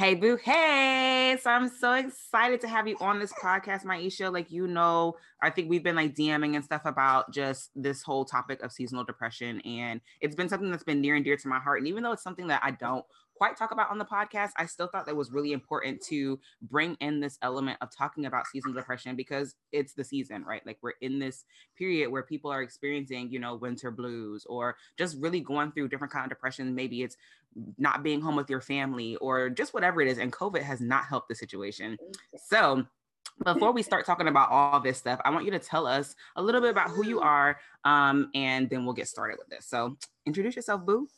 Hey, boo. Hey. So I'm so excited to have you on this podcast, Maisha. Like, you know, I think we've been like DMing and stuff about just this whole topic of seasonal depression. And it's been something that's been near and dear to my heart. And even though it's something that I don't quite talk about on the podcast, I still thought that was really important to bring in this element of talking about seasonal depression because it's the season, right? Like we're in this period where people are experiencing, you know, winter blues or just really going through different kind of depression. Maybe it's not being home with your family or just whatever it is. And COVID has not helped the situation. So before we start talking about all this stuff, I want you to tell us a little bit about who you are, um, and then we'll get started with this. So, introduce yourself, Boo.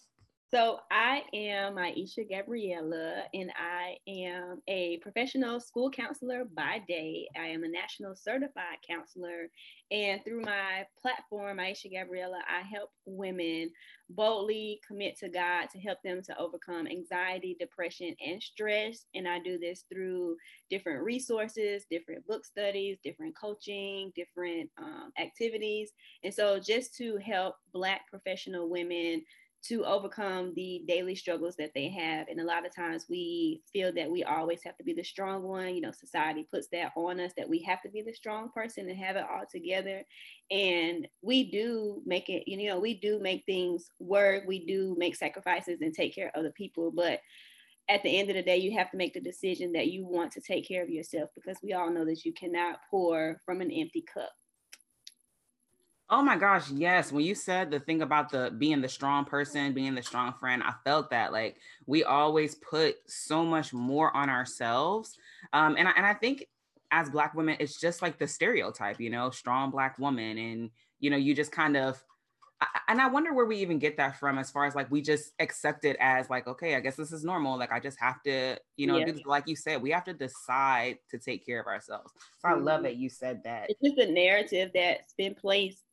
So I am Maisha Gabriella, and I am a professional school counselor by day. I am a national certified counselor, and through my platform, Maisha Gabriella, I help women boldly commit to God to help them to overcome anxiety, depression, and stress. And I do this through different resources, different book studies, different coaching, different um, activities. And so, just to help Black professional women to overcome the daily struggles that they have. And a lot of times we feel that we always have to be the strong one. You know, society puts that on us that we have to be the strong person and have it all together. And we do make it, you know, we do make things work. We do make sacrifices and take care of other people. But at the end of the day, you have to make the decision that you want to take care of yourself because we all know that you cannot pour from an empty cup. Oh my gosh, yes. When you said the thing about the being the strong person, being the strong friend, I felt that like we always put so much more on ourselves. Um, and I, and I think as black women, it's just like the stereotype, you know, strong black woman, and you know, you just kind of. and I wonder where we even get that from, as far as like we just accept it as like, okay, I guess this is normal. Like I just have to, you know, yeah. like you said, we have to decide to take care of ourselves. So mm-hmm. I love mm-hmm. that you said that. It's just a narrative that's been placed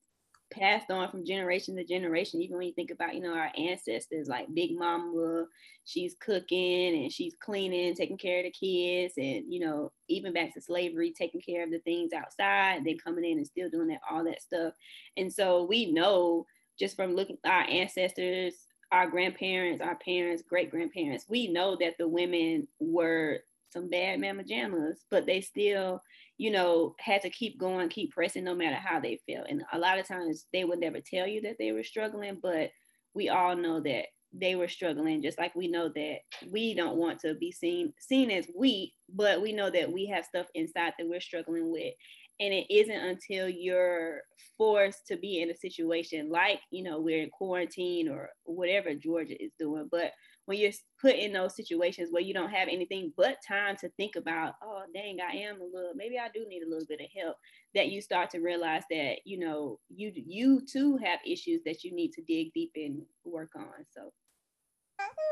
passed on from generation to generation. Even when you think about, you know, our ancestors, like Big Mama, she's cooking and she's cleaning, taking care of the kids, and you know, even back to slavery, taking care of the things outside, then coming in and still doing that, all that stuff. And so we know just from looking our ancestors, our grandparents, our parents, great grandparents, we know that the women were some bad mama jammas, but they still you know, had to keep going, keep pressing no matter how they feel. And a lot of times they would never tell you that they were struggling, but we all know that they were struggling just like we know that we don't want to be seen seen as weak but we know that we have stuff inside that we're struggling with and it isn't until you're forced to be in a situation like you know we're in quarantine or whatever georgia is doing but when you're put in those situations where you don't have anything but time to think about, oh dang, I am a little, maybe I do need a little bit of help, that you start to realize that, you know, you you too have issues that you need to dig deep and work on. So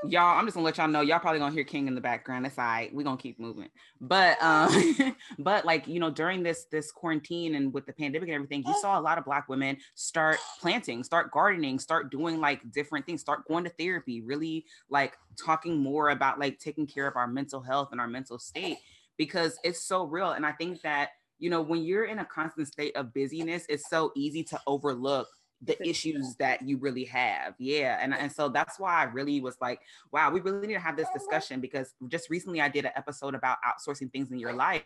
y'all i'm just gonna let y'all know y'all probably gonna hear king in the background. That's all right. We're gonna keep moving. But um but like you know during this this quarantine and with the pandemic and everything you saw a lot of black women start planting start gardening start doing like different things start going to therapy really like talking more about like taking care of our mental health and our mental state because it's so real. And i think that you know when you're in a constant state of busyness it's so easy to overlook the issues that you really have. Yeah. And, and so that's why I really was like, wow, we really need to have this discussion because just recently I did an episode about outsourcing things in your life.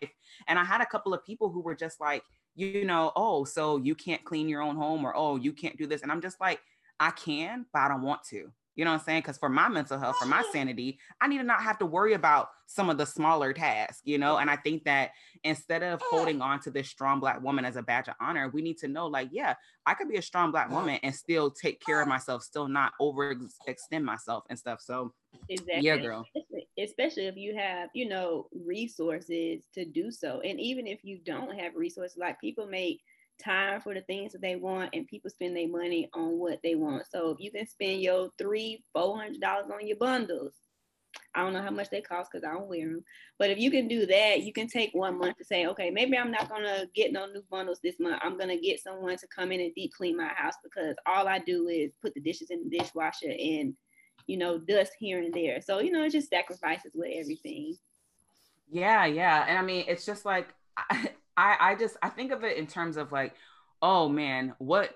And I had a couple of people who were just like, you know, oh, so you can't clean your own home or oh, you can't do this. And I'm just like, I can, but I don't want to. You know what I'm saying? Because for my mental health, for my sanity, I need to not have to worry about some of the smaller tasks, you know? And I think that instead of holding on to this strong Black woman as a badge of honor, we need to know, like, yeah, I could be a strong Black woman and still take care of myself, still not overextend myself and stuff. So, exactly. yeah, girl. Especially, especially if you have, you know, resources to do so. And even if you don't have resources, like people make, time for the things that they want and people spend their money on what they want. So if you can spend your three, four hundred dollars on your bundles, I don't know how much they cost because I don't wear them. But if you can do that, you can take one month to say, okay, maybe I'm not gonna get no new bundles this month. I'm gonna get someone to come in and deep clean my house because all I do is put the dishes in the dishwasher and you know dust here and there. So you know, it just sacrifices with everything. Yeah, yeah, and I mean, it's just like. I I just I think of it in terms of like, oh man, what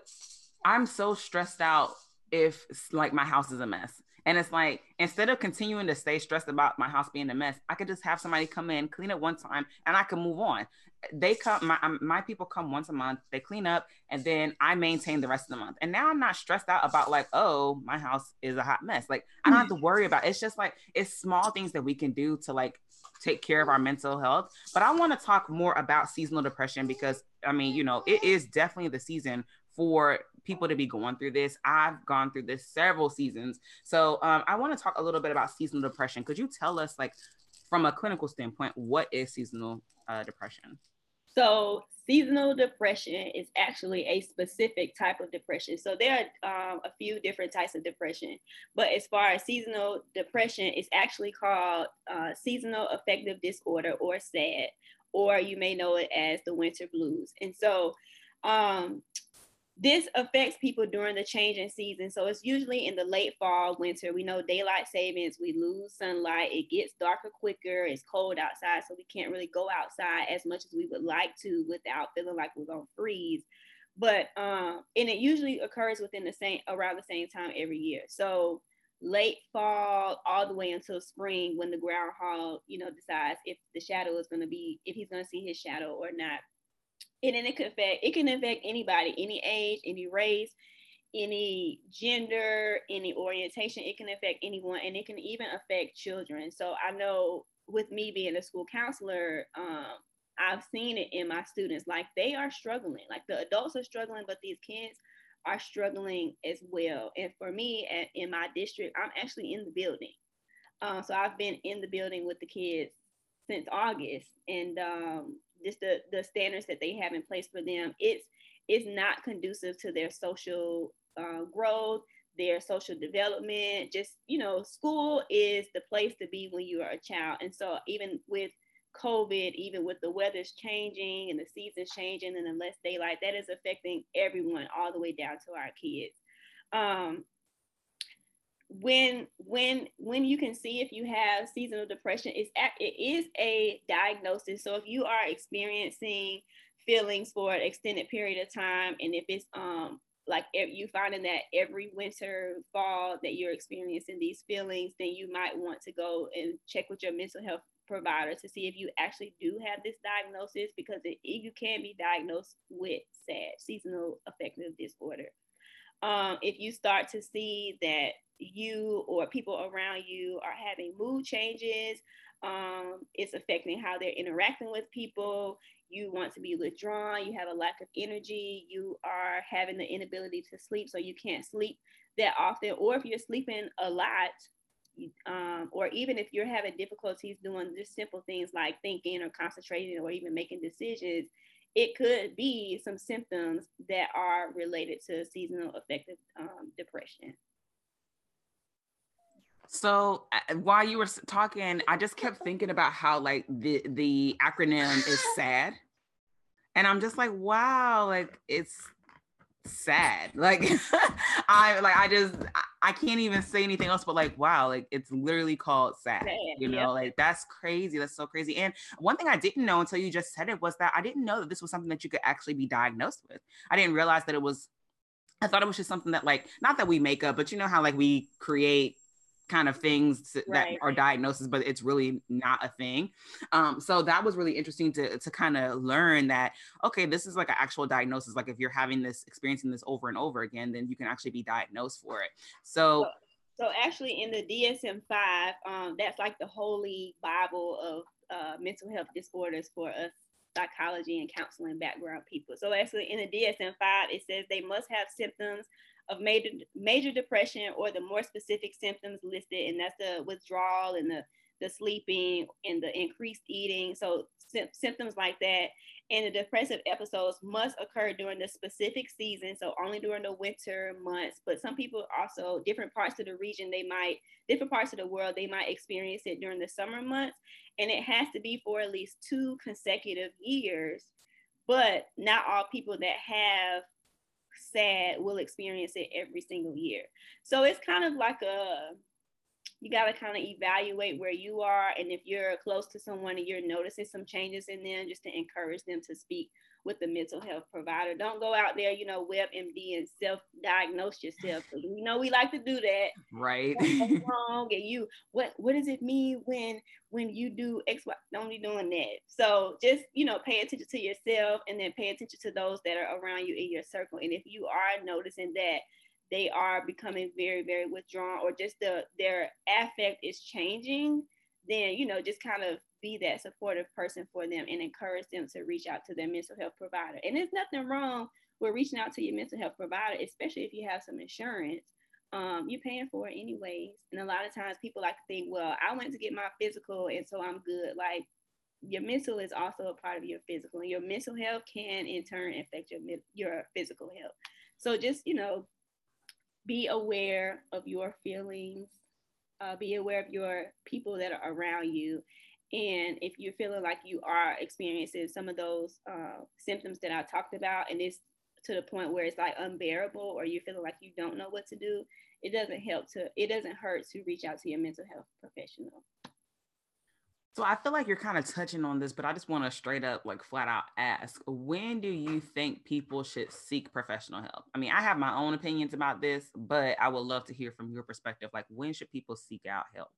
I'm so stressed out if like my house is a mess. And it's like instead of continuing to stay stressed about my house being a mess, I could just have somebody come in, clean it one time, and I can move on. They come, my my people come once a month, they clean up, and then I maintain the rest of the month. And now I'm not stressed out about like, oh, my house is a hot mess. Like I don't have mm-hmm. to worry about. It. It's just like it's small things that we can do to like take care of our mental health. But I want to talk more about seasonal depression because I mean, you know, it is definitely the season for people to be going through this. I've gone through this several seasons. So um, I want to talk a little bit about seasonal depression. Could you tell us, like, from a clinical standpoint, what is seasonal uh, depression? So, seasonal depression is actually a specific type of depression. So, there are um, a few different types of depression. But as far as seasonal depression, it's actually called uh, seasonal affective disorder or SAD, or you may know it as the winter blues. And so, um, this affects people during the changing season. So it's usually in the late fall, winter. We know daylight savings, we lose sunlight, it gets darker quicker, it's cold outside, so we can't really go outside as much as we would like to without feeling like we're gonna freeze. But um, and it usually occurs within the same around the same time every year. So late fall all the way until spring when the groundhog, you know, decides if the shadow is gonna be if he's gonna see his shadow or not and then it could affect it can affect anybody any age any race any gender any orientation. It can affect anyone and it can even affect children. So i know with me being a school counselor um, i've seen it in my students. Like they are struggling. Like the adults are struggling but these kids are struggling as well. And for me at, in my district i'm actually in the building. Um, so i've been in the building with the kids since august. And um, just the the standards that they have in place for them it's it's not conducive to their social uh, growth their social development just you know school is the place to be when you are a child. And so even with covid even with the weather's changing and the seasons changing and the less daylight that is affecting everyone all the way down to our kids. Um, when when when you can see if you have seasonal depression it's it is a diagnosis. So if you are experiencing feelings for an extended period of time and if it's um like if you finding that every winter fall that you're experiencing these feelings then you might want to go and check with your mental health provider to see if you actually do have this diagnosis because it, you can be diagnosed with SAD seasonal affective disorder. Um, if you start to see that you or people around you are having mood changes, um, it's affecting how they're interacting with people. You want to be withdrawn, you have a lack of energy, you are having the inability to sleep, so you can't sleep that often, or if you're sleeping a lot, um, or even if you're having difficulties doing just simple things like thinking or concentrating or even making decisions, it could be some symptoms that are related to seasonal affective um, depression. So uh, while you were talking, I just kept thinking about how like the the acronym is SAD, and I'm just like, wow, like it's sad. Like I like I just I can't even say anything else but like wow, like it's literally called sad. sad you know, like that's crazy. That's so crazy. And one thing I didn't know until you just said it was that I didn't know that this was something that you could actually be diagnosed with. I didn't realize that it was I thought it was just something that like not that we make up, but you know how like we create kind of things that right. are diagnoses, but it's really not a thing. Um, so that was really interesting to to kind of learn that okay, this is like an actual diagnosis. Like if you're having this experiencing this over and over again, then you can actually be diagnosed for it. So So actually, in the DSM five, um, that's like the holy Bible of uh, mental health disorders for us psychology and counseling background people. So actually, in the DSM five, it says they must have symptoms of major major depression or the more specific symptoms listed, and that's the withdrawal and the the sleeping and the increased eating. So symptoms like that. And the depressive episodes must occur during the specific season so only during the winter months. But some people also different parts of the region they might different parts of the world they might experience it during the summer months. And it has to be for at least two consecutive years. But not all people that have sad will experience it every single year. So it's kind of like a you got to kind of evaluate where you are and if you're close to someone and you're noticing some changes in them just to encourage them to speak with the mental health provider. Don't go out there you know WebMD and self-diagnose yourself you know we like to do that. Right. Wrong and you what what does it mean when when you do x y don't be doing that. So just you know pay attention to yourself and then pay attention to those that are around you in your circle. And if you are noticing that they are becoming very very withdrawn or just the their affect is changing then you know just kind of be that supportive person for them and encourage them to reach out to their mental health provider. And there's nothing wrong with reaching out to your mental health provider especially if you have some insurance. Um, you're paying for it anyways. And a lot of times people like to think well i went to get my physical and so i'm good. Like your mental is also a part of your physical and your mental health can in turn affect your your physical health. So just you know be aware of your feelings, uh, be aware of your people that are around you. And if you're feeling like you are experiencing some of those uh, symptoms that I talked about, and it's to the point where it's like unbearable, or you're feeling like you don't know what to do, it doesn't help to, it doesn't hurt to reach out to your mental health professional. So I feel like you're kind of touching on this, but I just want to straight up, like flat out ask when do you think people should seek professional help? I mean, I have my own opinions about this, but I would love to hear from your perspective. Like, when should people seek out help?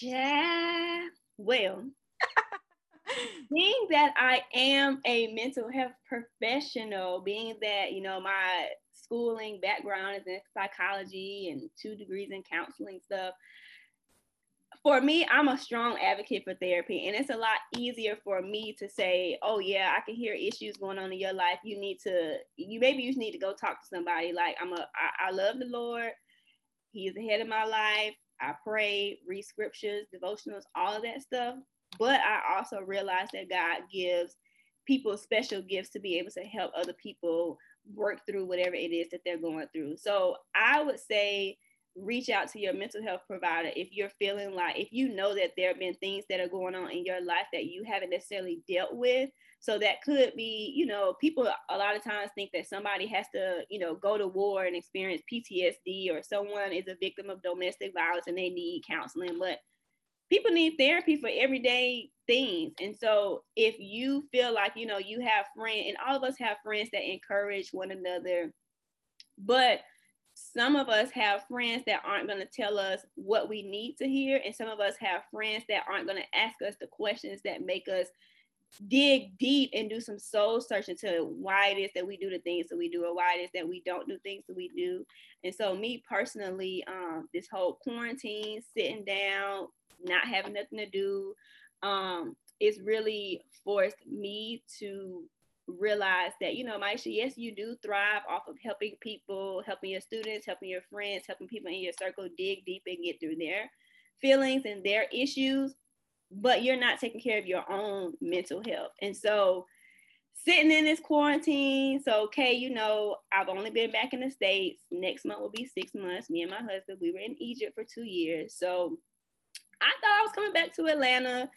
Yeah, well, being that I am a mental health professional, being that, you know, my schooling background is in psychology and two degrees in counseling stuff for me, I'm a strong advocate for therapy, and it's a lot easier for me to say, "Oh yeah, I can hear issues going on in your life. You need to, you maybe you need to go talk to somebody." Like I'm a, I, I love the Lord. He is the head of my life. I pray, read scriptures, devotionals, all of that stuff. But I also realize that God gives people special gifts to be able to help other people work through whatever it is that they're going through. So I would say reach out to your mental health provider if you're feeling like if you know that there have been things that are going on in your life that you haven't necessarily dealt with. So that could be you know people a lot of times think that somebody has to you know go to war and experience ptsd or someone is a victim of domestic violence and they need counseling. But people need therapy for everyday things. And so if you feel like you know you have friends and all of us have friends that encourage one another but some of us have friends that aren't going to tell us what we need to hear and some of us have friends that aren't going to ask us the questions that make us dig deep and do some soul searching to why it is that we do the things that we do or why it is that we don't do things that we do. And so me personally um, this whole quarantine sitting down not having nothing to do um, it's really forced me to realize that, you know, Maisha, yes, you do thrive off of helping people, helping your students, helping your friends, helping people in your circle dig deep and get through their feelings and their issues, but you're not taking care of your own mental health. And so, sitting in this quarantine, so okay, you know, I've only been back in the States. Next month will be six months. Me and my husband, we were in Egypt for two years. So, I thought I was coming back to Atlanta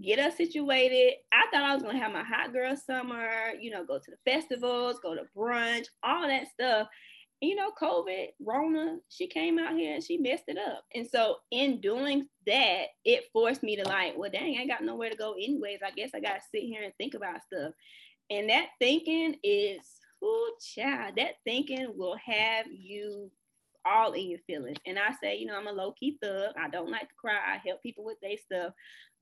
get us situated. I thought I was gonna have my hot girl summer, you know, go to the festivals, go to brunch, all that stuff. And, you know, COVID, Rona, she came out here and she messed it up. And so in doing that, it forced me to like, well, dang, I got nowhere to go anyways. I guess I gotta sit here and think about stuff. And that thinking is, oh child, that thinking will have you all in your feelings. And I say, you know, I'm a low key thug. I don't like to cry. I help people with their stuff.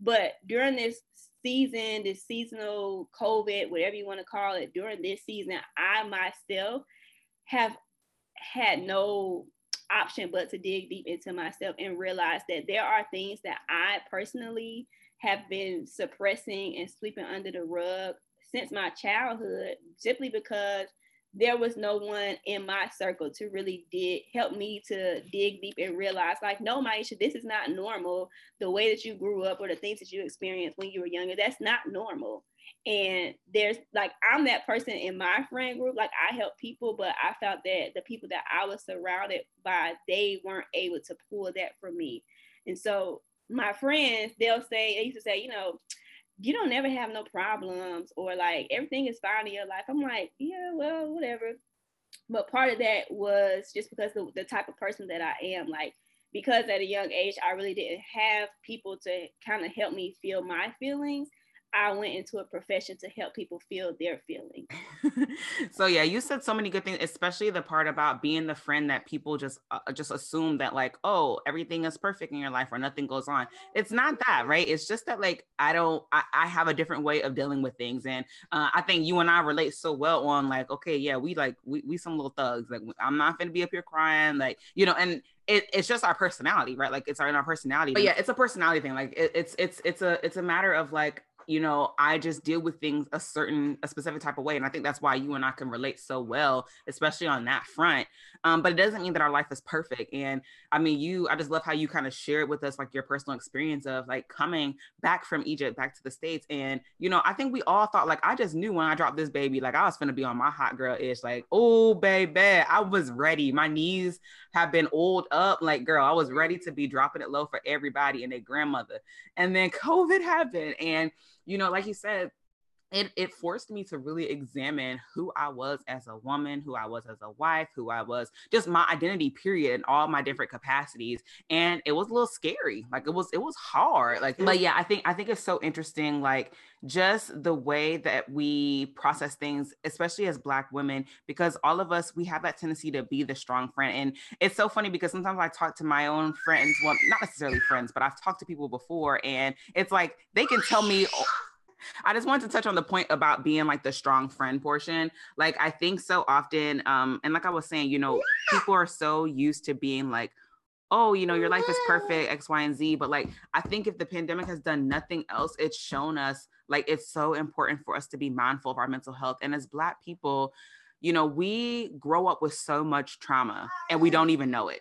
But during this season, this seasonal COVID, whatever you want to call it, during this season, I myself have had no option but to dig deep into myself and realize that there are things that I personally have been suppressing and sweeping under the rug since my childhood simply because there was no one in my circle to really dig help me to dig deep and realize like no Maisha this is not normal the way that you grew up or the things that you experienced when you were younger that's not normal. And there's like I'm that person in my friend group like I help people but I felt that the people that I was surrounded by they weren't able to pull that from me. And so my friends they'll say they used to say you know you don't never have no problems or like everything is fine in your life. I'm like, yeah, well, whatever. But part of that was just because the, the type of person that I am, like, because at a young age, I really didn't have people to kind of help me feel my feelings. I went into a profession to help people feel their feelings. so yeah, you said so many good things, especially the part about being the friend that people just uh, just assume that like, oh, everything is perfect in your life or nothing goes on. It's not that, right? It's just that like I don't, I, I have a different way of dealing with things, and uh, I think you and I relate so well on like, okay, yeah, we like we we some little thugs. Like I'm not gonna be up here crying, like you know, and it, it's just our personality, right? Like it's our, our personality. But yeah, it's a personality thing. Like it, it's it's it's a it's a matter of like you know, I just deal with things a certain, a specific type of way. And I think that's why you and I can relate so well, especially on that front. Um, but it doesn't mean that our life is perfect. And I mean, you, I just love how you kind of shared with us like your personal experience of like coming back from Egypt back to the States. And, you know, I think we all thought like, I just knew when I dropped this baby, like I was gonna be on my hot girl ish, like, oh, baby, I was ready. My knees have been oiled up. Like, girl, I was ready to be dropping it low for everybody and their grandmother. And then COVID happened. And, you know, like you said, it, it forced me to really examine who I was as a woman, who I was as a wife, who I was, just my identity, period, in all my different capacities. And it was a little scary. Like it was, it was hard. Like, but yeah, I think I think it's so interesting, like just the way that we process things, especially as black women, because all of us, we have that tendency to be the strong friend. And it's so funny because sometimes I talk to my own friends, well, not necessarily friends, but I've talked to people before, and it's like they can tell me I just wanted to touch on the point about being like the strong friend portion. Like I think so often, um, and like I was saying, you know, people are so used to being like, oh, you know, your life is perfect, X, Y, and Z. But like I think if the pandemic has done nothing else, it's shown us like it's so important for us to be mindful of our mental health. And as black people, you know, we grow up with so much trauma and we don't even know it.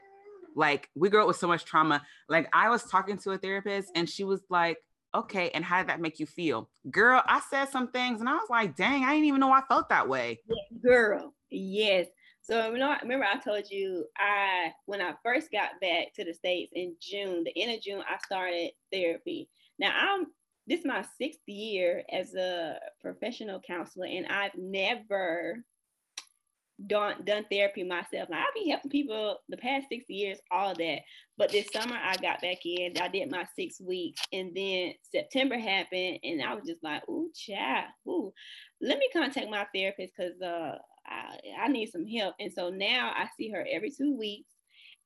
Like we grow up with so much trauma. Like I was talking to a therapist and she was like, okay, and how did that make you feel? Girl, I said some things and I was like, dang, I didn't even know I felt that way. Girl, yes. So you know, remember I told you I when I first got back to the States in June, the end of June, I started therapy. Now I'm this is my sixth year as a professional counselor, and I've never done done therapy myself. Now I've been helping people the past six years, all that. But this summer I got back in. I did my six weeks, and then September happened, and I was just like, "Ooh, chat, ooh, let me contact my therapist because uh, I, I need some help." And so now I see her every two weeks,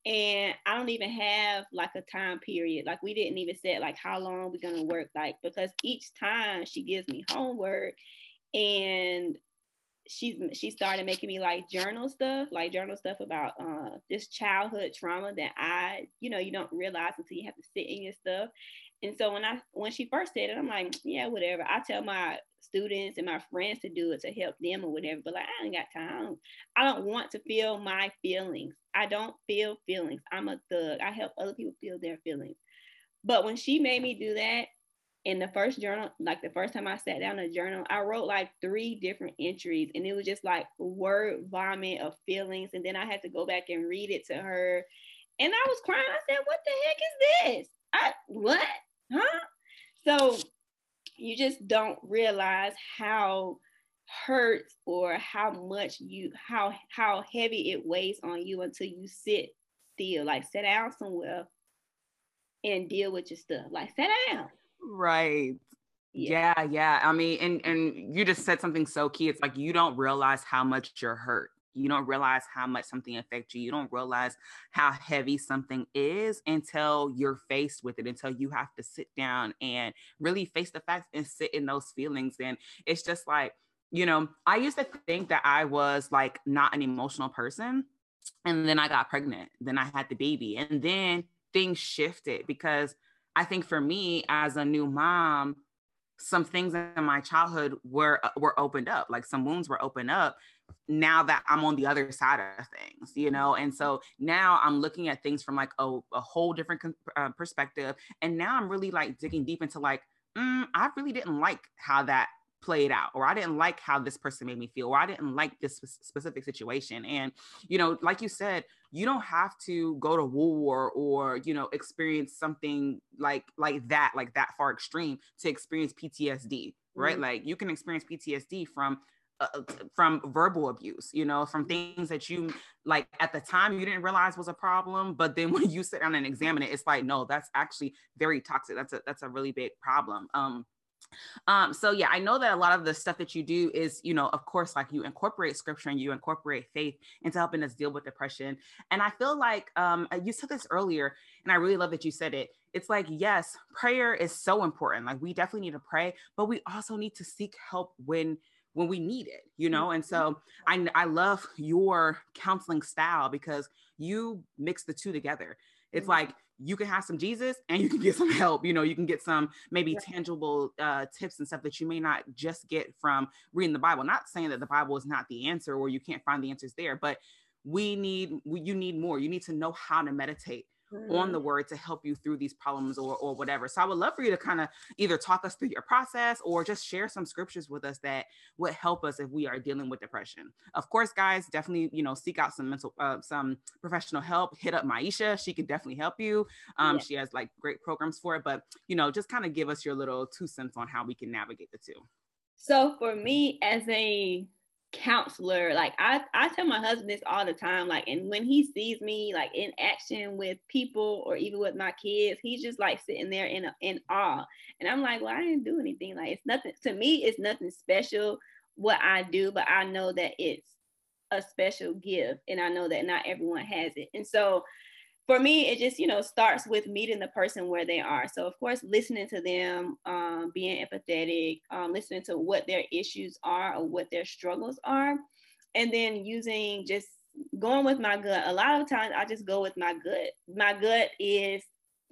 and I don't even have like a time period. Like we didn't even set like how long we're gonna work, like because each time she gives me homework and she's she started making me like journal stuff, like journal stuff about uh, this childhood trauma that I, you know, you don't realize until you have to sit in your stuff. And so when I when she first said it, I'm like, yeah, whatever. I tell my students and my friends to do it to help them or whatever. But like, I ain't got time. I don't want to feel my feelings. I don't feel feelings. I'm a thug. I help other people feel their feelings. But when she made me do that, in the first journal, like the first time I sat down a journal, I wrote like three different entries and it was just like word vomit of feelings. And then I had to go back and read it to her. And I was crying. I said, What the heck is this? I what? Huh? So you just don't realize how hurt or how much you how how heavy it weighs on you until you sit still. Like sit down somewhere and deal with your stuff. Like sit down Right. Yeah. yeah, yeah. I mean, and and you just said something so key. It's like you don't realize how much you're hurt. You don't realize how much something affects you. You don't realize how heavy something is until you're faced with it, until you have to sit down and really face the facts and sit in those feelings. And it's just like, you know, I used to think that I was like not an emotional person and then I got pregnant. Then I had the baby. And then things shifted because I think for me as a new mom, some things in my childhood were uh, were opened up like some wounds were opened up now that i'm on the other side of things you know? And so now i'm looking at things from like a, a whole different uh, perspective. And now i'm really like digging deep into like mm, i really didn't like how that played out or i didn't like how this person made me feel or i didn't like this specific situation. And you know like you said you don't have to go to war or you know experience something like like that like that far extreme to experience ptsd right? Mm-hmm. like you can experience ptsd from uh, uh from verbal abuse you know from things that you like at the time you didn't realize was a problem but then when you sit down and examine it it's like no that's actually very toxic. That's a that's a really big problem. Um um, so yeah, I know that a lot of the stuff that you do is, you know, of course, like you incorporate scripture and you incorporate faith into helping us deal with depression. And I feel like um, uh, you said this earlier, and I really love that you said it. It's like, yes, prayer is so important. Like we definitely need to pray, but we also need to seek help when when we need it, you know? And so I, I love your counseling style because you mix the two together. It's mm-hmm. like you can have some Jesus and you can get some help. You know, you can get some maybe tangible uh, tips and stuff that you may not just get from reading the Bible. Not saying that the Bible is not the answer or you can't find the answers there, but we need you need more. You need to know how to meditate mm-hmm. on the word to help you through these problems or, or whatever. So I would love for you to kind of either talk us through your process or just share some scriptures with us that would help us if we are dealing with depression. Of course, guys, definitely, you know, seek out some mental, uh, some professional help. Hit up Maisha. She can definitely help you. Um, yeah. She has like great programs for it, but, you know, just kind of give us your little two cents on how we can navigate the two. So for me as a counselor like i i tell my husband this all the time like and when he sees me like in action with people or even with my kids he's just like sitting there in in awe. And i'm like well i didn't do anything. Like it's nothing to me it's nothing special what i do but i know that it's a special gift and i know that not everyone has it. And so for me, it just, you know, starts with meeting the person where they are. So, of course, listening to them, um, being empathetic, um, listening to what their issues are or what their struggles are, and then using just going with my gut. A lot of times I just go with my gut. My gut is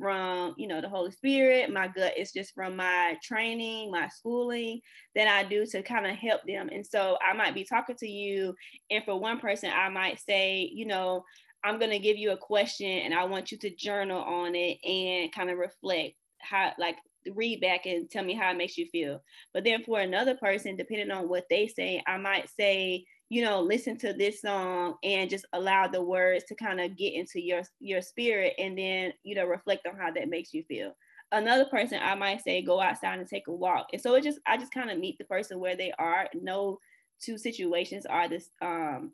from, you know, the Holy Spirit. My gut is just from my training, my schooling that I do to kind of help them. And so I might be talking to you, and for one person, I might say, you know, I'm going to give you a question and I want you to journal on it and kind of reflect how, like, read back and tell me how it makes you feel. But then for another person, depending on what they say, I might say, you know, listen to this song and just allow the words to kind of get into your your spirit and then, you know, reflect on how that makes you feel. Another person I might say go outside and take a walk. And so it just I just kind of meet the person where they are. No two situations are this um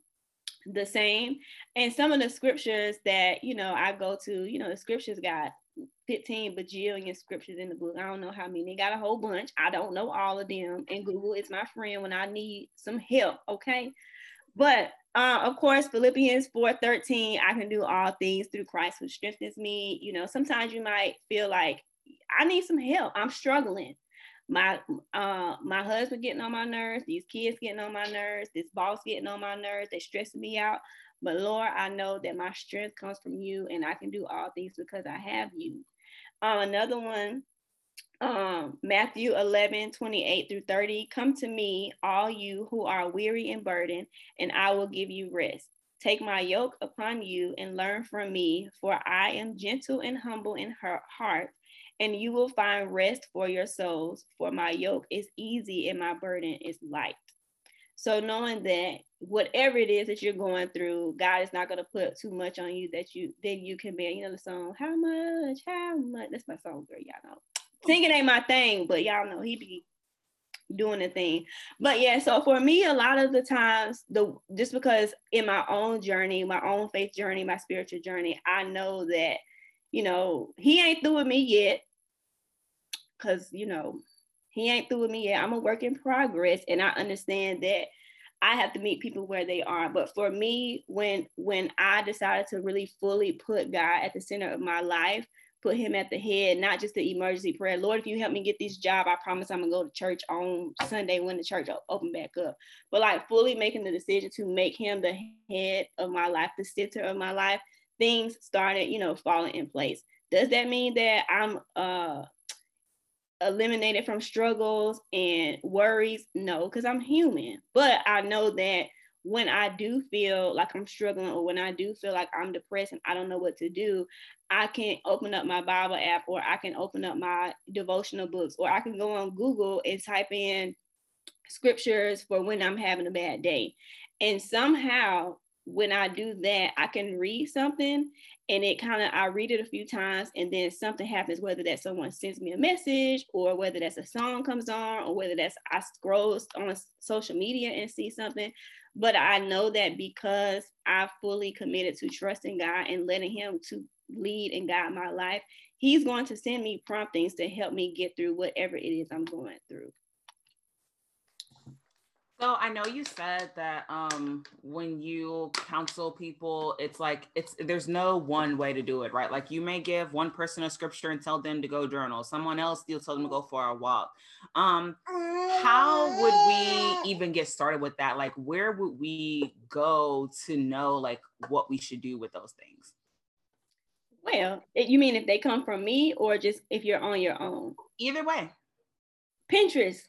the same. And some of the scriptures that, you know, I go to, you know, the scriptures got 15 bajillion scriptures in the book. I don't know how many. Got a whole bunch. I don't know all of them. And Google is my friend when I need some help. Okay. But uh, of course, Philippians 4:13, I can do all things through Christ who strengthens me. You know, sometimes you might feel like I need some help. I'm struggling my uh my husband getting on my nerves, these kids getting on my nerves, this boss getting on my nerves, they stressing me out. But Lord, I know that my strength comes from you and I can do all things because I have you. Um, another one, um, Matthew 11, 28 through 30. Come to me, all you who are weary and burdened, and I will give you rest. Take my yoke upon you and learn from me, for I am gentle and humble in heart, and you will find rest for your souls. For my yoke is easy and my burden is light. So knowing that whatever it is that you're going through, God is not going to put too much on you that you that you can bear. You know the song, how much, how much. That's my song, girl. Y'all know. Singing ain't my thing, but y'all know he be doing the thing. But yeah, so for me, a lot of the times, the just because in my own journey, my own faith journey, my spiritual journey, I know that you know he ain't through with me yet because you know he ain't through with me yet. I'm a work in progress, and I understand that I have to meet people where they are. But for me, when when I decided to really fully put God at the center of my life put him at the head, not just the emergency prayer. Lord, if you help me get this job, I promise I'm gonna go to church on Sunday when the church open back up. But like fully making the decision to make him the head of my life, the center of my life, things started, you know, falling in place. Does that mean that I'm uh eliminated from struggles and worries? No, because I'm human. But I know that when I do feel like I'm struggling or when I do feel like I'm depressed and I don't know what to do, I can open up my Bible app or I can open up my devotional books or I can go on Google and type in scriptures for when I'm having a bad day. And somehow when I do that, I can read something and it kind of I read it a few times and then something happens, whether that someone sends me a message or whether that's a song comes on or whether that's I scroll on social media and see something. But I know that because I fully committed to trusting God and letting Him to lead and guide my life, He's going to send me promptings to help me get through whatever it is I'm going through. So I know you said that um, when you counsel people, it's like it's there's no one way to do it, right? Like you may give one person a scripture and tell them to go journal. Someone else you'll tell them to go for a walk. Um, how would we even get started with that? Like where would we go to know like what we should do with those things? Well, you mean if they come from me or just if you're on your own? Either way. Pinterest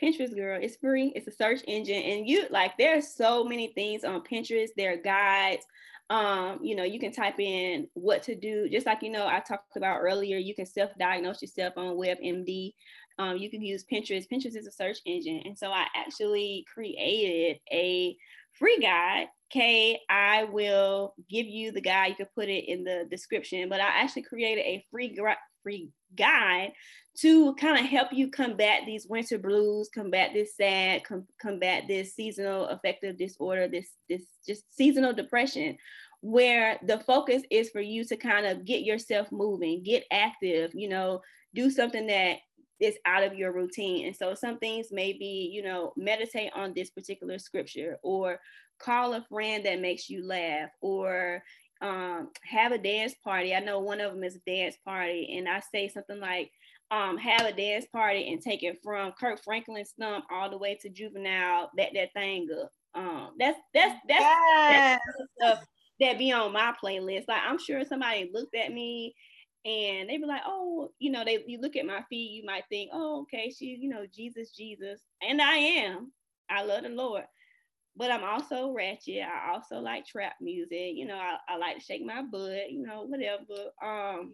Pinterest girl. It's free. It's a search engine. And you like there's so many things on Pinterest. There are guides. Um, you know, you can type in what to do. Just like you know, I talked about earlier, you can self-diagnose yourself on WebMD. Um, you can use Pinterest. Pinterest is a search engine. And so I actually created a free guide. Kay, I will give you the guide. You can put it in the description. But I actually created a free free guide to kind of help you combat these winter blues, combat this sad, com- combat this seasonal affective disorder, this this just seasonal depression, where the focus is for you to kind of get yourself moving, get active, you know, do something that is out of your routine. And so some things may be, you know, meditate on this particular scripture or call a friend that makes you laugh or um, have a dance party. I know one of them is a dance party, and I say something like, um, have a dance party and take it from Kirk Franklin Stomp all the way to juvenile, that that thing up. Um, that's that's that's, yes. that's stuff that be on my playlist. Like I'm sure somebody looked at me and they be like, oh, you know, they you look at my feed, you might think, oh, okay, she, you know, Jesus, Jesus, and I am. I love the Lord but I'm also ratchet. I also like trap music. You know, I, I like to shake my butt, you know, whatever. Um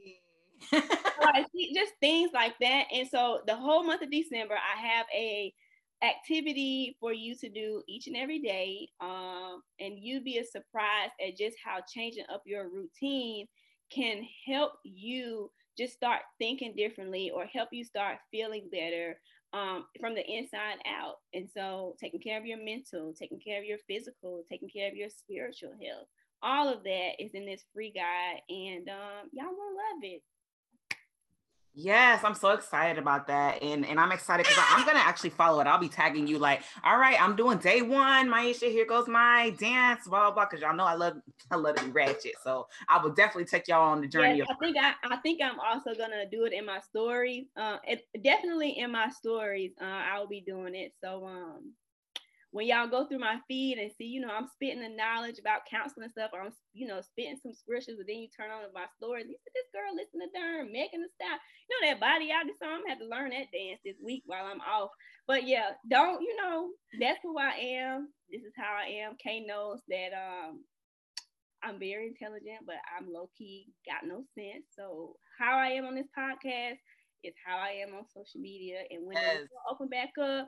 like, just things like that. And so the whole month of December, I have a activity for you to do each and every day. Um, and you'd be surprised at just how changing up your routine can help you just start thinking differently or help you start feeling better um, from the inside out. And so, taking care of your mental, taking care of your physical, taking care of your spiritual health, all of that is in this free guide, and um, y'all will love it. Yes, I'm so excited about that. And and I'm excited because I'm gonna actually follow it. I'll be tagging you like, all right, I'm doing day one, Maisha. Here goes my dance, blah blah. Because y'all know I love I love to be ratchet. So I will definitely take y'all on the journey. Yes, I think I, I think I'm also gonna do it in my stories. Uh, it definitely in my stories. Uh, I will be doing it. So um, when y'all go through my feed and see, you know, I'm spitting the knowledge about counseling stuff, or I'm, you know, spitting some scriptures, but then you turn on my stories. You see this girl listen to Durham, Megan the style. You know that body out this song. I'm have to learn that dance this week while I'm off. But yeah, don't you know, that's who I am. This is how I am. Kay knows that um I'm very intelligent, but I'm low key, got no sense. So how I am on this podcast is how I am on social media. And when yes. open back up,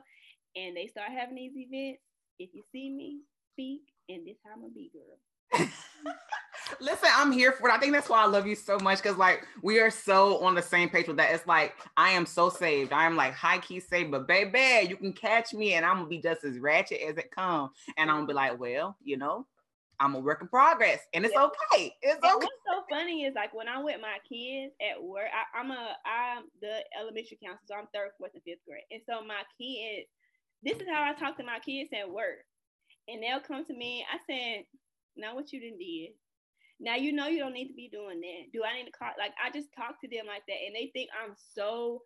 and they start having these events, if you see me, speak, and this time I'll be girl. Listen, I'm here for it. I think that's why I love you so much because, like, we are so on the same page with that. It's like I am so saved. I am like high key saved, but baby, you can catch me, and I'm gonna be just as ratchet as it comes. And I'm gonna be like, well, you know, I'm a work in progress, and it's yeah. okay. It's and okay. What's so funny is like when I'm with my kids at work. I, I'm a I'm the elementary counselor, so I'm third, fourth, and fifth grade, and so my kids this is how I talk to my kids at work. And they'll come to me. I said, now what you done did. Now you know you don't need to be doing that. Do I need to call? Like I just talk to them like that, and they think I'm so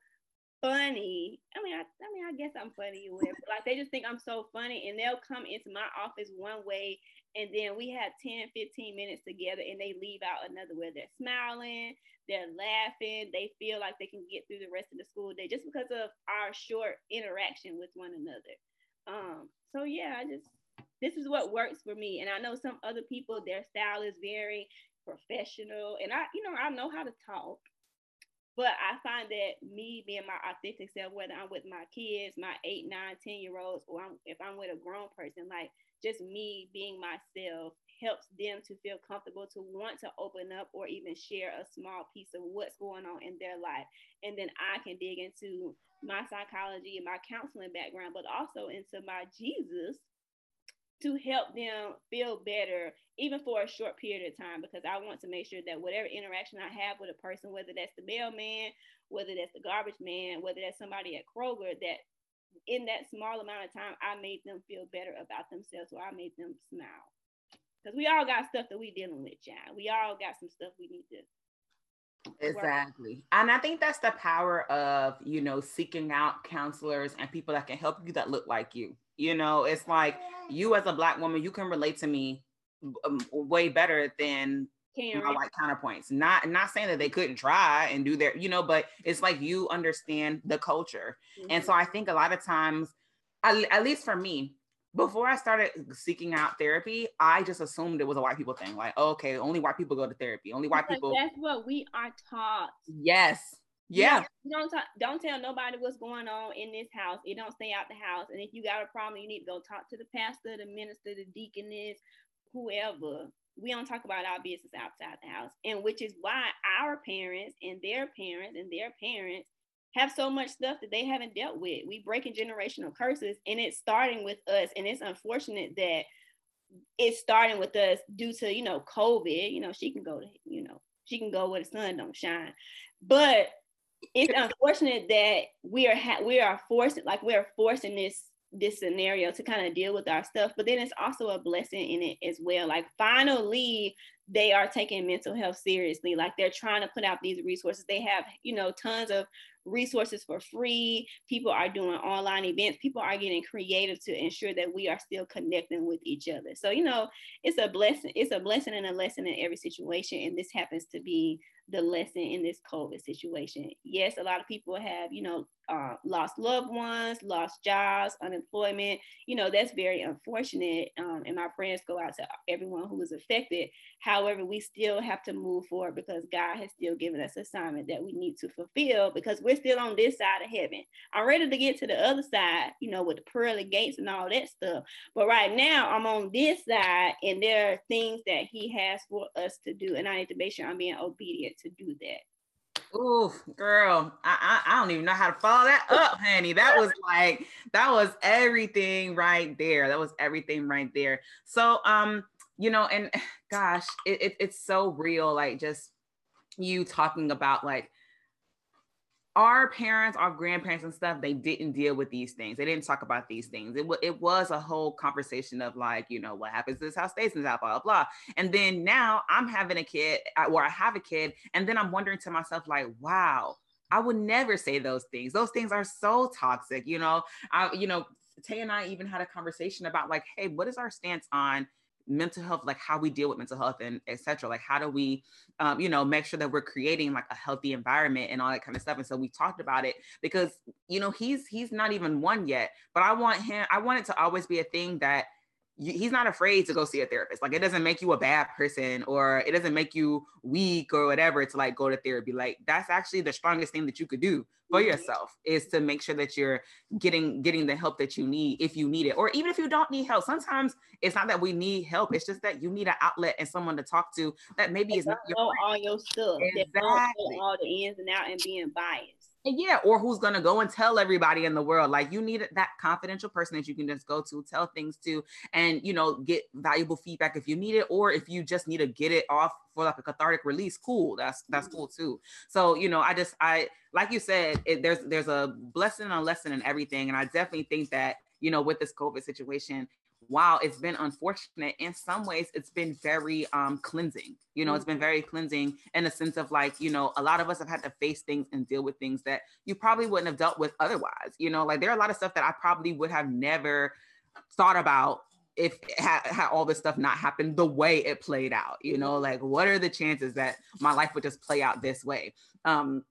funny. I mean, I, I mean, I guess I'm funny whatever. Like they just think I'm so funny, and they'll come into my office one way, and then we have 10, 15 minutes together, and they leave out another way. They're smiling, they're laughing, they feel like they can get through the rest of the school day just because of our short interaction with one another. Um, so yeah, I just this is what works for me. And I know some other people, their style is very professional. And I, you know, I know how to talk. But I find that me being my authentic self, whether I'm with my kids, my eight, nine, ten year olds, or I'm, if I'm with a grown person, like just me being myself helps them to feel comfortable to want to open up or even share a small piece of what's going on in their life. And then I can dig into my psychology and my counseling background, but also into my Jesus to help them feel better, even for a short period of time, because I want to make sure that whatever interaction I have with a person, whether that's the mailman, whether that's the garbage man, whether that's somebody at Kroger, that in that small amount of time, I made them feel better about themselves or I made them smile. Because we all got stuff that we dealing with, John. We all got some stuff we need to Exactly. And I think that's the power of, you know, seeking out counselors and people that can help you that look like you. You know, it's like you as a black woman, you can relate to me um, way better than Karen. my white counterpoints. Not not saying that they couldn't try and do their, you know, but it's like you understand the culture. Mm-hmm. And so I think a lot of times, at, at least for me, before I started seeking out therapy, I just assumed it was a white people thing. Like, okay, only white people go to therapy. Only white people. That's what we are taught. Yes. Yeah. don't talk, don't tell nobody what's going on in this house. It don't stay out the house. And if you got a problem, you need to go talk to the pastor, the minister, the deaconess, whoever. We don't talk about our business outside the house. And which is why our parents and their parents and their parents have so much stuff that they haven't dealt with. We breaking generational curses and it's starting with us. And it's unfortunate that it's starting with us due to, you know, COVID. You know, she can go to, you know, she can go where the sun don't shine. But it's unfortunate that we are ha- we are forced like we are forcing this this scenario to kind of deal with our stuff but then it's also a blessing in it as well. Like finally they are taking mental health seriously. Like they're trying to put out these resources. They have you know tons of resources for free. People are doing online events. People are getting creative to ensure that we are still connecting with each other. So, you know, it's a blessing. It's a blessing and a lesson in every situation. And this happens to be the lesson in this COVID situation. Yes, a lot of people have, you know, uh, lost loved ones, lost jobs, unemployment. You know, that's very unfortunate. Um, and my prayers go out to everyone who was affected. However, we still have to move forward because God has still given us assignment that we need to fulfill because we're still on this side of heaven. I'm ready to get to the other side, you know, with the pearly gates and all that stuff. But right now, I'm on this side, and there are things that He has for us to do, and I need to make sure I'm being obedient to do that. Ooh, girl, I, I, I don't even know how to follow that up, honey. That was like that was everything right there. That was everything right there. So, um, you know, and gosh, it, it it's so real. Like just you talking about like our parents, our grandparents and stuff, they didn't deal with these things. They didn't talk about these things. It, w- it was a whole conversation of like, you know, what happens this house stays in house, blah, blah, blah. And then now I'm having a kid uh, or I have a kid. And then I'm wondering to myself, like, wow, I would never say those things. Those things are so toxic, you know. I, you know, Tay and I even had a conversation about like, hey, what is our stance on mental health like how we deal with mental health and etc like how do we um, you know make sure that we're creating like a healthy environment and all that kind of stuff and so we talked about it because you know he's he's not even one yet but i want him i want it to always be a thing that he's not afraid to go see a therapist. Like it doesn't make you a bad person or it doesn't make you weak or whatever to like go to therapy. Like that's actually the strongest thing that you could do for mm-hmm. yourself is to make sure that you're getting getting the help that you need if you need it. Or even if you don't need help. Sometimes it's not that we need help. It's just that you need an outlet and someone to talk to that maybe is not your all your stuff. Exactly. All the ins and out and being biased yeah, or who's gonna go and tell everybody in the world. Like you need that confidential person that you can just go to, tell things to, and you know, get valuable feedback if you need it, or if you just need to get it off for like a cathartic release, cool. That's that's mm-hmm. cool too. So, you know, I just I like you said, it, there's there's a blessing and a lesson in everything. And I definitely think that, you know, with this COVID situation, while it's been unfortunate, in some ways it's been very um cleansing. You know, mm-hmm. it's been mm-hmm. very cleansing in a sense of like, you know, a lot of us have had to face things and deal with things that you probably wouldn't have dealt with otherwise. You know, like there are a lot of stuff that I probably would have never thought about if had, had all this stuff not happened the way it played out you know mm-hmm. like what are the chances that my life would just play out this way um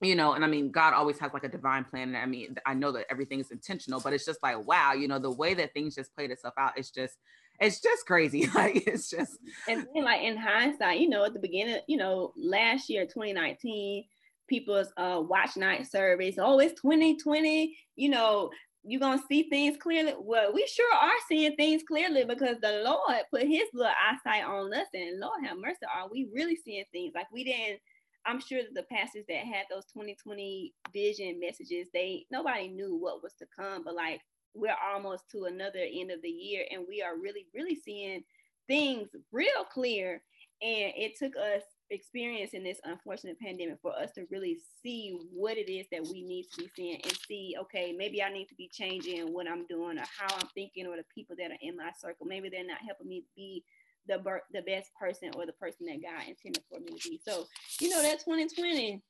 you know and i mean god always has like a divine plan and i mean i know that everything is intentional but it's just like wow you know the way that things just played itself out it's just it's just crazy like it's just and then like in hindsight you know at the beginning you know last year 2019 people's uh watch night surveys oh it's 2020 you know you're gonna see things clearly. Well, we sure are seeing things clearly because the Lord put his little eyesight on us, and Lord have mercy, are we really seeing things like we didn't? I'm sure that the pastors that had those 2020 vision messages, they nobody knew what was to come, but like we're almost to another end of the year, and we are really, really seeing things real clear. And it took us experiencing this unfortunate pandemic for us to really see what it is that we need to be seeing and see okay maybe i need to be changing what i'm doing or how i'm thinking or the people that are in my circle maybe they're not helping me be the the best person or the person that god intended for me to be. So you know that 2020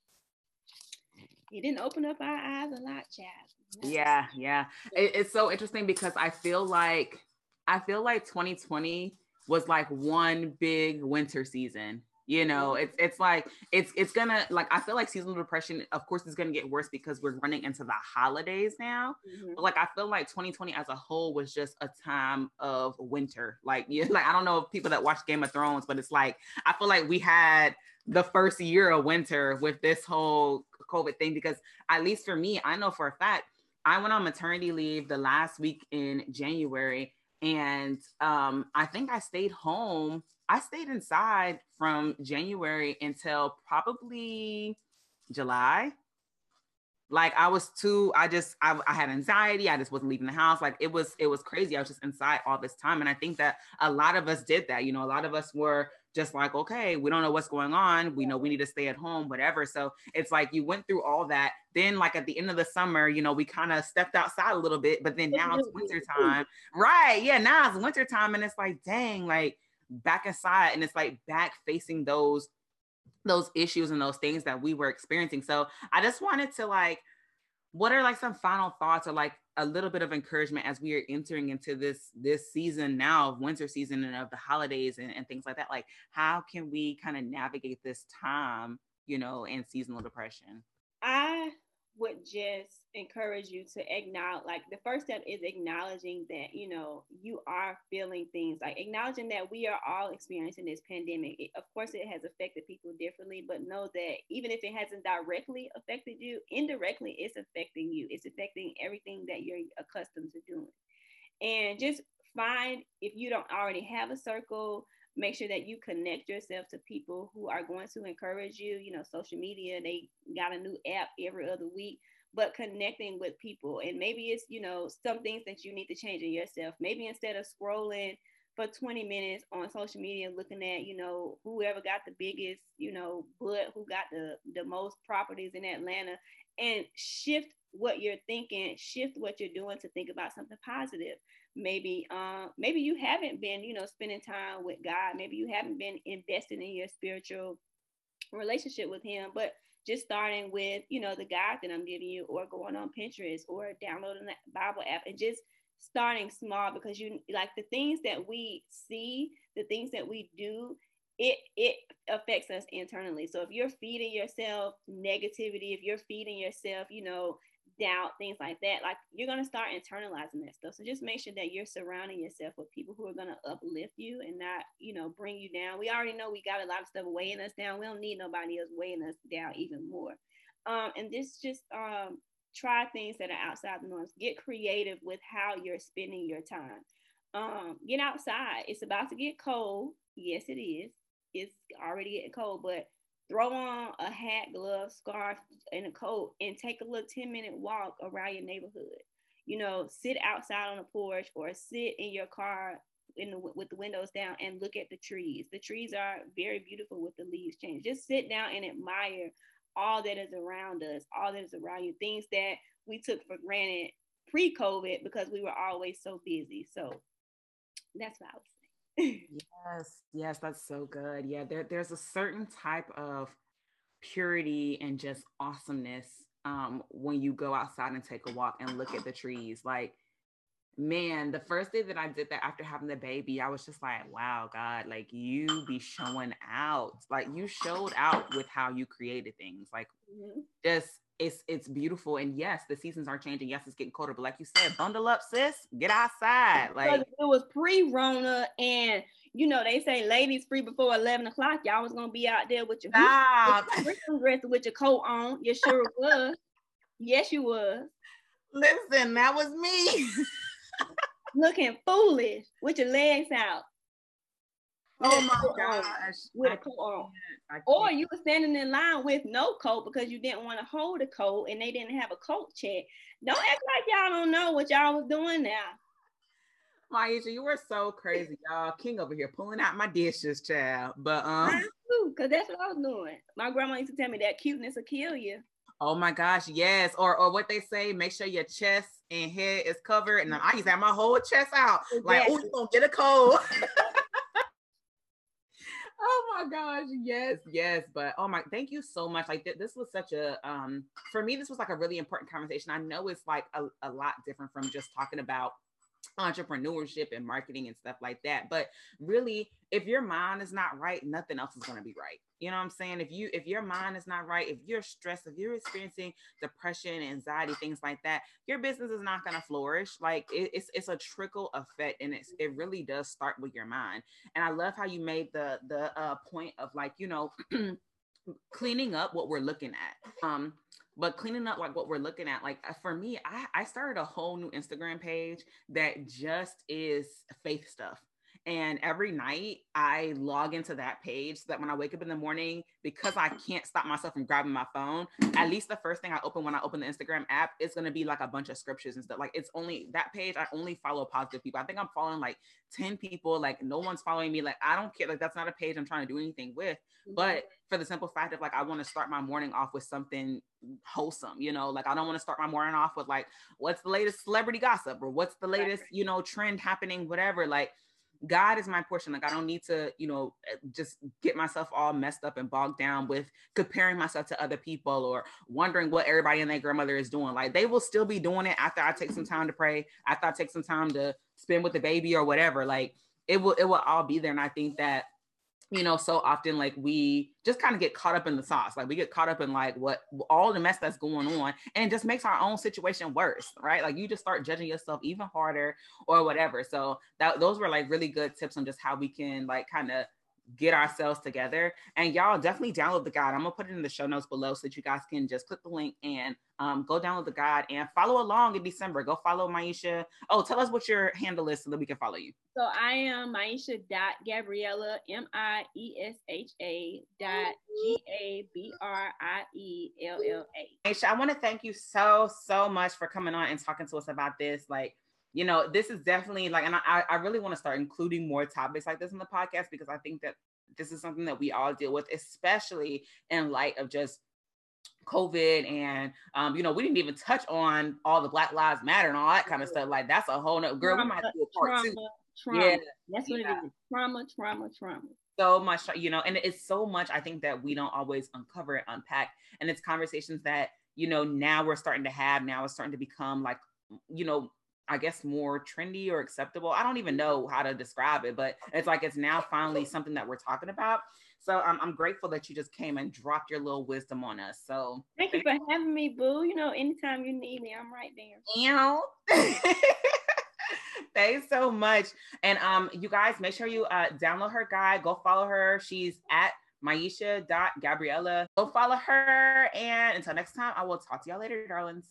it didn't open up our eyes a lot child. Yeah yeah. It, it's so interesting because i feel like i feel like 2020 was like one big winter season you know it's it's like it's it's gonna like i feel like seasonal depression of course is gonna get worse because we're running into the holidays now mm-hmm. but like i feel like 2020 as a whole was just a time of winter like yeah like i don't know if people that watch game of thrones but it's like i feel like we had the first year of winter with this whole covid thing because at least for me i know for a fact i went on maternity leave the last week in january and um, I think I stayed home I stayed inside from January until probably July. Like I was too, I just I, I had anxiety. I just wasn't leaving the house. Like it was, it was crazy. I was just inside all this time. And I think that a lot of us did that. You know, a lot of us were just like, okay, we don't know what's going on. We know we need to stay at home, whatever. So it's like you went through all that. Then, like at the end of the summer, you know, we kind of stepped outside a little bit, but then now it's winter time. Right. Yeah. Now it's winter time. And it's like, dang, like back inside and it's like back facing those those issues and those things that we were experiencing. So I just wanted to like, what are like some final thoughts or like a little bit of encouragement as we are entering into this this season now of winter season and of the holidays and, and things like that? Like, how can we kind of navigate this time, you know, and seasonal depression? I would just encourage you to acknowledge like the first step is acknowledging that you know you are feeling things like acknowledging that we are all experiencing this pandemic. It, of course it has affected people differently but know that even if it hasn't directly affected you indirectly it's affecting you. It's affecting everything that you're accustomed to doing. And just find if you don't already have a circle make sure that you connect yourself to people who are going to encourage you you know social media they got a new app every other week but connecting with people. And maybe it's you know some things that you need to change in yourself. Maybe instead of scrolling for 20 minutes on social media looking at you know whoever got the biggest you know but who got the the most properties in atlanta and shift what you're thinking shift what you're doing to think about something positive maybe um maybe you haven't been you know spending time with god. Maybe you haven't been investing in your spiritual relationship with him but just starting with you know the guide that i'm giving you or going on pinterest or downloading that bible app and just starting small because you like the things that we see the things that we do it it affects us internally. So if you're feeding yourself negativity if you're feeding yourself you know doubt, things like that, like you're going to start internalizing that stuff. So just make sure that you're surrounding yourself with people who are going to uplift you and not, you know, bring you down. We already know we got a lot of stuff weighing us down. We don't need nobody else weighing us down even more. Um, and this just um, try things that are outside the norms. Get creative with how you're spending your time. Um, get outside. It's about to get cold. Yes, it is. It's already getting cold, but throw on a hat, gloves, scarf, and a coat, and take a little 10 minute walk around your neighborhood. You know, sit outside on the porch or sit in your car in the, with the windows down and look at the trees. The trees are very beautiful with the leaves change. Just sit down and admire all that is around us, all that is around you, things that we took for granted pre-COVID because we were always so busy. So That's what I. yes, yes, that's so good. Yeah, there, there's a certain type of purity and just awesomeness um, when you go outside and take a walk and look at the trees. Like, man, the first day that I did that after having the baby, I was just like, wow, God, like you be showing out. Like you showed out with how you created things. Like mm-hmm. just it's it's beautiful. And yes, the seasons are changing. Yes, it's getting colder. But like you said, bundle up, sis. Get outside. Like it was pre-Rona and you know, they say ladies free before 11 o'clock. Y'all was gonna be out there with your dress with your coat on. You sure was. Yes, you was. Listen, that was me. Looking foolish with your legs out. Oh my gosh. With a coat on. Or you were standing in line with no coat because you didn't want to hold a coat and they didn't have a coat check. Don't act like y'all don't know what y'all was doing now. Maisha, you were so crazy, y'all. King over here pulling out my dishes, child. But um, because that's what I was doing. My grandma used to tell me that cuteness will kill you. Oh my gosh, yes. Or or what they say, make sure your chest and head is covered. And I used to have my whole chest out. Like, oh, you gonna get a cold. oh my gosh, yes, yes. But oh my, thank you so much. Like th- this was such a um for me, this was like a really important conversation. I know it's like a, a lot different from just talking about entrepreneurship and marketing and stuff like that. But really, if your mind is not right, nothing else is going to be right. You know what I'm saying? If you if your mind is not right, if you're stressed, if you're experiencing depression, anxiety, things like that, your business is not to flourish. Like it, it's it's a trickle effect, and it's it really does start with your mind. And I love how you made the the uh, point of like you know. cleaning up what we're looking at um but cleaning up like what we're looking at like for me I, I started a whole new instagram page that just is faith stuff and every night I log into that page so that when I wake up in the morning, because I can't stop myself from grabbing my phone, at least the first thing I open when I open the Instagram app is going to be like a bunch of scriptures and stuff. Like it's only that page, I only follow positive people. I think I'm following like 10 people. Like no one's following me. Like I don't care. Like that's not a page I'm trying to do anything with. But mm-hmm. for the simple fact of like, I want to start my morning off with something wholesome, you know, like I don't want to start my morning off with like, what's the latest celebrity gossip or what's the latest, you know, trend happening, whatever. Like, God is my portion. Like I don't need to, you know, eh, just get myself all messed up and bogged down with comparing myself to other people or wondering what everybody and their grandmother is doing. Like they will still be doing it after I take some time to pray, after I take some time to spend with the baby or whatever. Like it will, it will all be there. And I think that you know, so often like we just kind of get caught up in the sauce. Like we get caught up in like what all the mess that's going on and it just makes our own situation worse, right? Like you just start judging yourself even harder or whatever. So that those were like really good tips on just how we can like kind of get ourselves together. And y'all definitely download the guide. I'm gonna put it in the show notes below so that you guys can just click the link and um, go download the guide and follow along in December. Go follow Maisha. Oh, tell us what your handle is so that we can follow you. So I am Maisha dot Gabriella M I E S H A dot G A B R I E L L A. Maisha, I want to thank you so so much for coming on and talking to us about this. Like you know, this is definitely like, and I, I really want to start including more topics like this in the podcast because I think that this is something that we all deal with, especially in light of just COVID and um, you know, we didn't even touch on all the Black Lives Matter and all that kind of stuff. Like that's a whole nother girl. Trauma, we might do a part trauma, two. Trauma. Yeah, that's what yeah. it is. Trauma, trauma, trauma. So much, you know, and it's so much I think that we don't always uncover and unpack. And it's conversations that, you know, now we're starting to have, now it's starting to become like, you know, I guess more trendy or acceptable. I don't even know how to describe it, but it's like it's now finally something that we're talking about. So I'm, I'm grateful that you just came and dropped your little wisdom on us. So thank you for having me, Boo. You know, anytime you need me, I'm right there. You know. Thanks so much. And um, you guys make sure you uh download her guide, go follow her. She's at Maisha.Gabriella. Go follow her. And until next time, I will talk to y'all later, darlings.